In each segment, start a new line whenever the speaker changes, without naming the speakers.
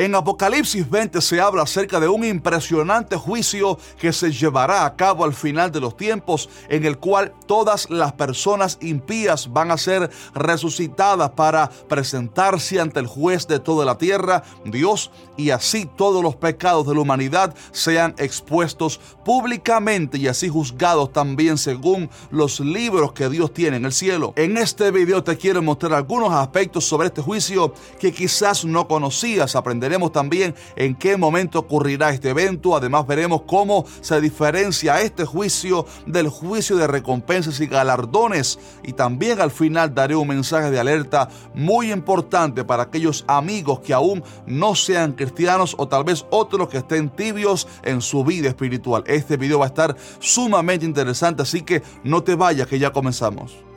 En Apocalipsis 20 se habla acerca de un impresionante juicio que se llevará a cabo al final de los tiempos, en el cual todas las personas impías van a ser resucitadas para presentarse ante el juez de toda la tierra, Dios, y así todos los pecados de la humanidad sean expuestos públicamente y así juzgados también según los libros que Dios tiene en el cielo. En este video te quiero mostrar algunos aspectos sobre este juicio que quizás no conocías, aprender Veremos también en qué momento ocurrirá este evento. Además veremos cómo se diferencia este juicio del juicio de recompensas y galardones. Y también al final daré un mensaje de alerta muy importante para aquellos amigos que aún no sean cristianos o tal vez otros que estén tibios en su vida espiritual. Este video va a estar sumamente interesante, así que no te vayas que ya comenzamos.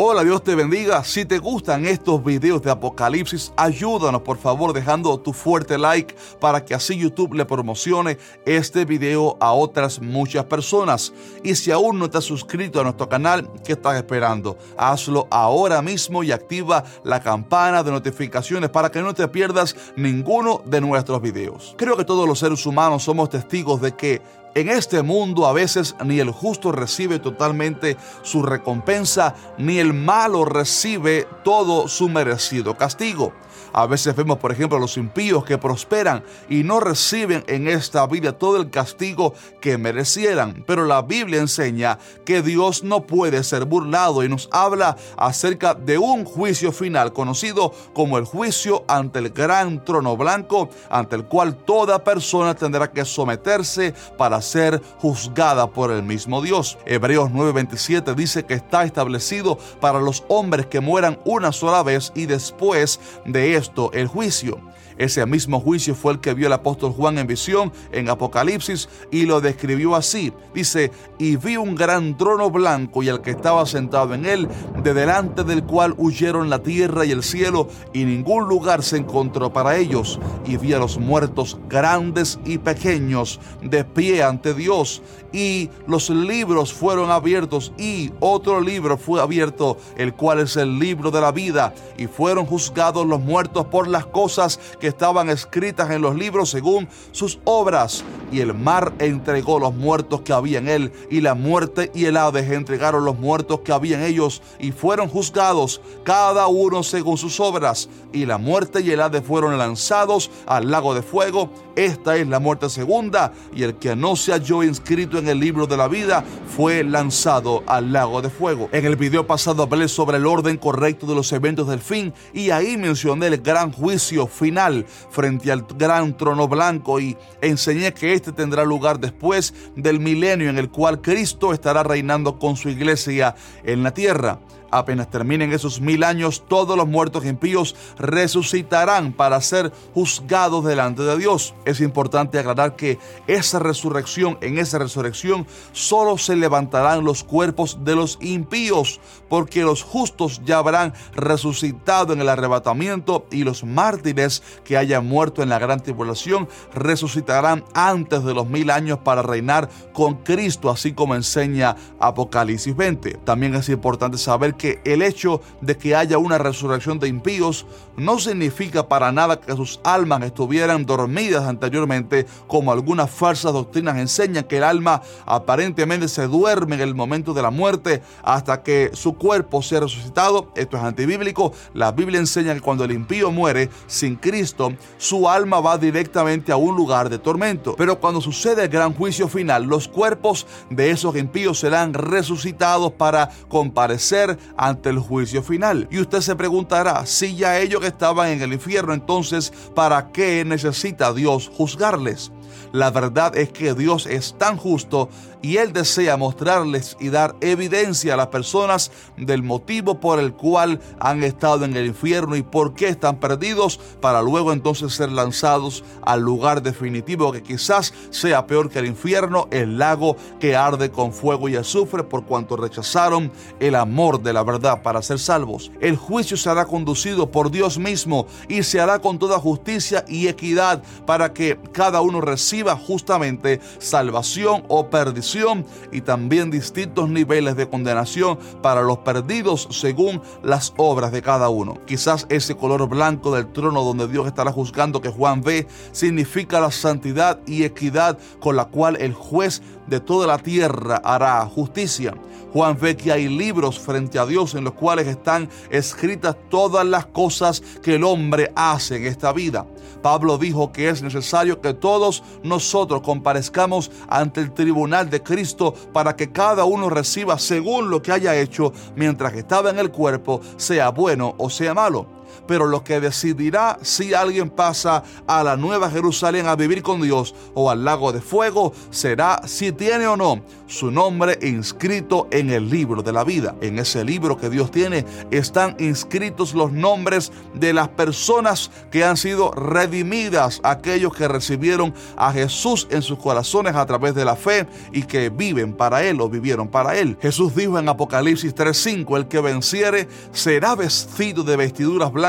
Hola, Dios te bendiga. Si te gustan estos videos de Apocalipsis, ayúdanos por favor dejando tu fuerte like para que así YouTube le promocione este video a otras muchas personas. Y si aún no has suscrito a nuestro canal, ¿qué estás esperando? Hazlo ahora mismo y activa la campana de notificaciones para que no te pierdas ninguno de nuestros videos. Creo que todos los seres humanos somos testigos de que en este mundo a veces ni el justo recibe totalmente su recompensa, ni el malo recibe todo su merecido castigo. A veces vemos, por ejemplo, a los impíos que prosperan y no reciben en esta vida todo el castigo que merecieran. Pero la Biblia enseña que Dios no puede ser burlado y nos habla acerca de un juicio final conocido como el juicio ante el gran trono blanco, ante el cual toda persona tendrá que someterse para ser juzgada por el mismo Dios. Hebreos 9:27 dice que está establecido para los hombres que mueran una sola vez y después de esto el juicio. Ese mismo juicio fue el que vio el apóstol Juan en visión en Apocalipsis y lo describió así. Dice, y vi un gran trono blanco y el que estaba sentado en él, de delante del cual huyeron la tierra y el cielo, y ningún lugar se encontró para ellos. Y vi a los muertos grandes y pequeños de pie ante Dios. Y los libros fueron abiertos y otro libro fue abierto, el cual es el libro de la vida. Y fueron juzgados los muertos por las cosas que estaban escritas en los libros según sus obras. Y el mar entregó los muertos que había en él, y la muerte y el Hades entregaron los muertos que había en ellos, y fueron juzgados cada uno según sus obras. Y la muerte y el Hades fueron lanzados al lago de fuego. Esta es la muerte segunda, y el que no se halló inscrito en el libro de la vida fue lanzado al lago de fuego. En el video pasado hablé sobre el orden correcto de los eventos del fin, y ahí mencioné el gran juicio final frente al gran trono blanco y enseñé que este tendrá lugar después del milenio en el cual Cristo estará reinando con su iglesia en la tierra. Apenas terminen esos mil años, todos los muertos impíos resucitarán para ser juzgados delante de Dios. Es importante aclarar que esa resurrección, en esa resurrección, solo se levantarán los cuerpos de los impíos, porque los justos ya habrán resucitado en el arrebatamiento y los mártires que hayan muerto en la gran tribulación resucitarán antes de los mil años para reinar con Cristo, así como enseña Apocalipsis 20. También es importante saber que el hecho de que haya una resurrección de impíos no significa para nada que sus almas estuvieran dormidas anteriormente, como algunas falsas doctrinas enseñan que el alma aparentemente se duerme en el momento de la muerte hasta que su cuerpo sea resucitado. Esto es antibíblico. La Biblia enseña que cuando el impío muere sin Cristo, su alma va directamente a un lugar de tormento. Pero cuando sucede el gran juicio final, los cuerpos de esos impíos serán resucitados para comparecer ante el juicio final. Y usted se preguntará, si ya ellos estaban en el infierno, entonces, ¿para qué necesita Dios juzgarles? La verdad es que Dios es tan justo y Él desea mostrarles y dar evidencia a las personas del motivo por el cual han estado en el infierno y por qué están perdidos para luego entonces ser lanzados al lugar definitivo que quizás sea peor que el infierno, el lago que arde con fuego y azufre por cuanto rechazaron el amor de la verdad para ser salvos. El juicio será conducido por Dios mismo y se hará con toda justicia y equidad para que cada uno reciba reciba justamente salvación o perdición y también distintos niveles de condenación para los perdidos según las obras de cada uno. Quizás ese color blanco del trono donde Dios estará juzgando que Juan ve significa la santidad y equidad con la cual el juez de toda la tierra hará justicia. Juan ve que hay libros frente a Dios en los cuales están escritas todas las cosas que el hombre hace en esta vida. Pablo dijo que es necesario que todos nosotros comparezcamos ante el tribunal de Cristo para que cada uno reciba según lo que haya hecho mientras estaba en el cuerpo, sea bueno o sea malo pero lo que decidirá si alguien pasa a la Nueva Jerusalén a vivir con Dios o al lago de fuego será si tiene o no su nombre inscrito en el libro de la vida. En ese libro que Dios tiene están inscritos los nombres de las personas que han sido redimidas, aquellos que recibieron a Jesús en sus corazones a través de la fe y que viven para Él o vivieron para Él. Jesús dijo en Apocalipsis 3:5, el que venciere será vestido de vestiduras blancas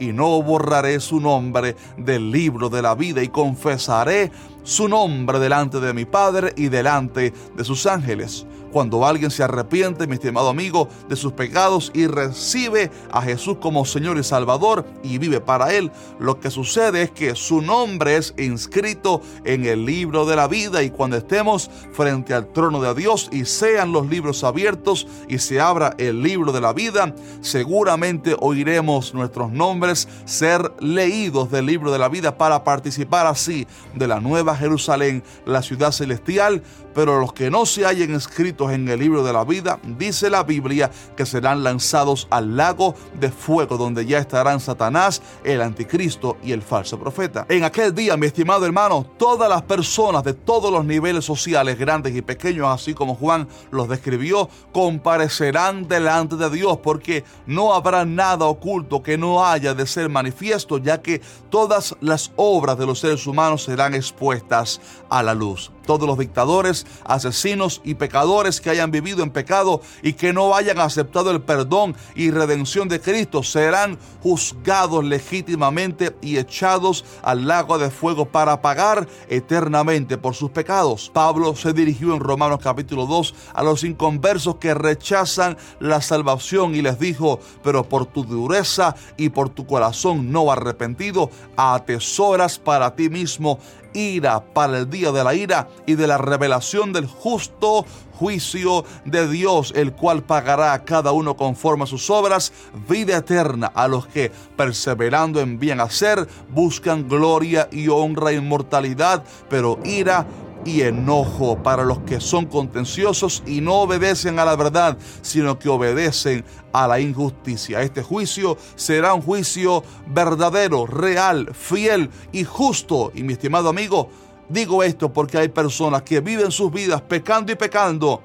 y no borraré su nombre del libro de la vida y confesaré su nombre delante de mi Padre y delante de sus ángeles. Cuando alguien se arrepiente, mi estimado amigo, de sus pecados y recibe a Jesús como Señor y Salvador y vive para Él, lo que sucede es que su nombre es inscrito en el libro de la vida y cuando estemos frente al trono de Dios y sean los libros abiertos y se abra el libro de la vida, seguramente oiremos nuestros nombres ser leídos del libro de la vida para participar así de la nueva Jerusalén, la ciudad celestial, pero los que no se hayan en el libro de la vida, dice la Biblia que serán lanzados al lago de fuego donde ya estarán Satanás, el anticristo y el falso profeta. En aquel día, mi estimado hermano, todas las personas de todos los niveles sociales, grandes y pequeños, así como Juan los describió, comparecerán delante de Dios porque no habrá nada oculto que no haya de ser manifiesto, ya que todas las obras de los seres humanos serán expuestas a la luz todos los dictadores, asesinos y pecadores que hayan vivido en pecado y que no hayan aceptado el perdón y redención de Cristo serán juzgados legítimamente y echados al lago de fuego para pagar eternamente por sus pecados. Pablo se dirigió en Romanos capítulo 2 a los inconversos que rechazan la salvación y les dijo, pero por tu dureza y por tu corazón no arrepentido, atesoras para ti mismo ira para el día de la ira y de la revelación del justo juicio de Dios, el cual pagará a cada uno conforme a sus obras vida eterna. A los que, perseverando en bien hacer, buscan gloria y honra e inmortalidad, pero ira y enojo para los que son contenciosos y no obedecen a la verdad, sino que obedecen a la injusticia. Este juicio será un juicio verdadero, real, fiel y justo. Y mi estimado amigo, digo esto porque hay personas que viven sus vidas pecando y pecando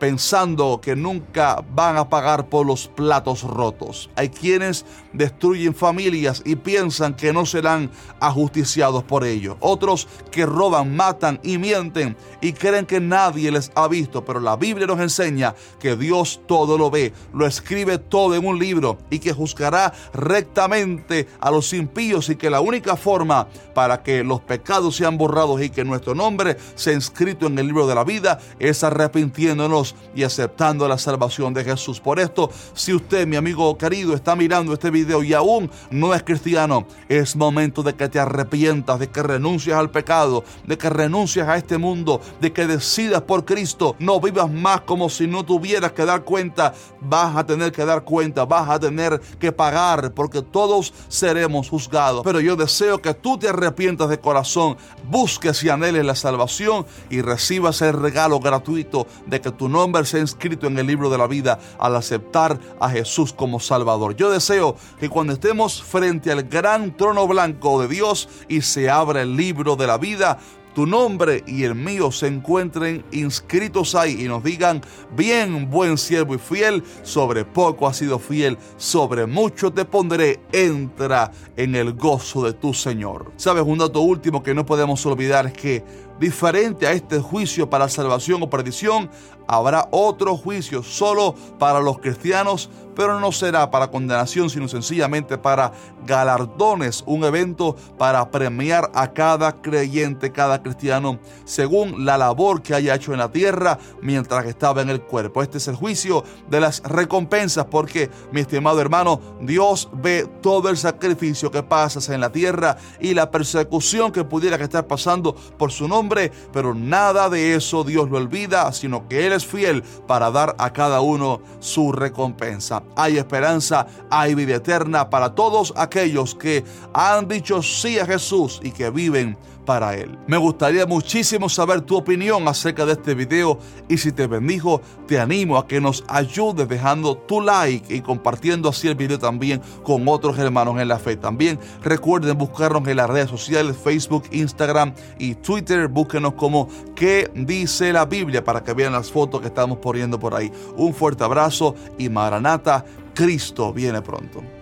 pensando que nunca van a pagar por los platos rotos. Hay quienes destruyen familias y piensan que no serán ajusticiados por ello. Otros que roban, matan y mienten y creen que nadie les ha visto. Pero la Biblia nos enseña que Dios todo lo ve, lo escribe todo en un libro y que juzgará rectamente a los impíos y que la única forma para que los pecados sean borrados y que nuestro nombre sea inscrito en el libro de la vida es arrepintiéndonos y aceptando la salvación de Jesús. Por esto, si usted, mi amigo querido, está mirando este video y aún no es cristiano, es momento de que te arrepientas, de que renuncies al pecado, de que renuncies a este mundo, de que decidas por Cristo. No vivas más como si no tuvieras que dar cuenta. Vas a tener que dar cuenta, vas a tener que pagar, porque todos seremos juzgados. Pero yo deseo que tú te arrepientas de corazón, busques y anheles la salvación y recibas el regalo gratuito de que tu nombre nombre sea inscrito en el libro de la vida al aceptar a Jesús como Salvador. Yo deseo que cuando estemos frente al gran trono blanco de Dios y se abra el libro de la vida, tu nombre y el mío se encuentren inscritos ahí y nos digan, bien, buen siervo y fiel, sobre poco has sido fiel, sobre mucho te pondré, entra en el gozo de tu Señor. Sabes, un dato último que no podemos olvidar es que diferente a este juicio para salvación o perdición, habrá otro juicio solo para los cristianos, pero no será para condenación, sino sencillamente para galardones, un evento para premiar a cada creyente, cada cristiano, según la labor que haya hecho en la tierra mientras estaba en el cuerpo. Este es el juicio de las recompensas, porque, mi estimado hermano, Dios ve todo el sacrificio que pasas en la tierra y la persecución que pudiera estar pasando por su nombre, pero nada de eso Dios lo olvida, sino que Él fiel para dar a cada uno su recompensa. Hay esperanza, hay vida eterna para todos aquellos que han dicho sí a Jesús y que viven para Él. Me gustaría muchísimo saber tu opinión acerca de este video y si te bendijo, te animo a que nos ayudes dejando tu like y compartiendo así el video también con otros hermanos en la fe. También recuerden buscarnos en las redes sociales, Facebook, Instagram y Twitter. Búsquenos como ¿Qué dice la Biblia? para que vean las fotos que estamos poniendo por ahí. Un fuerte abrazo y Maranata, Cristo viene pronto.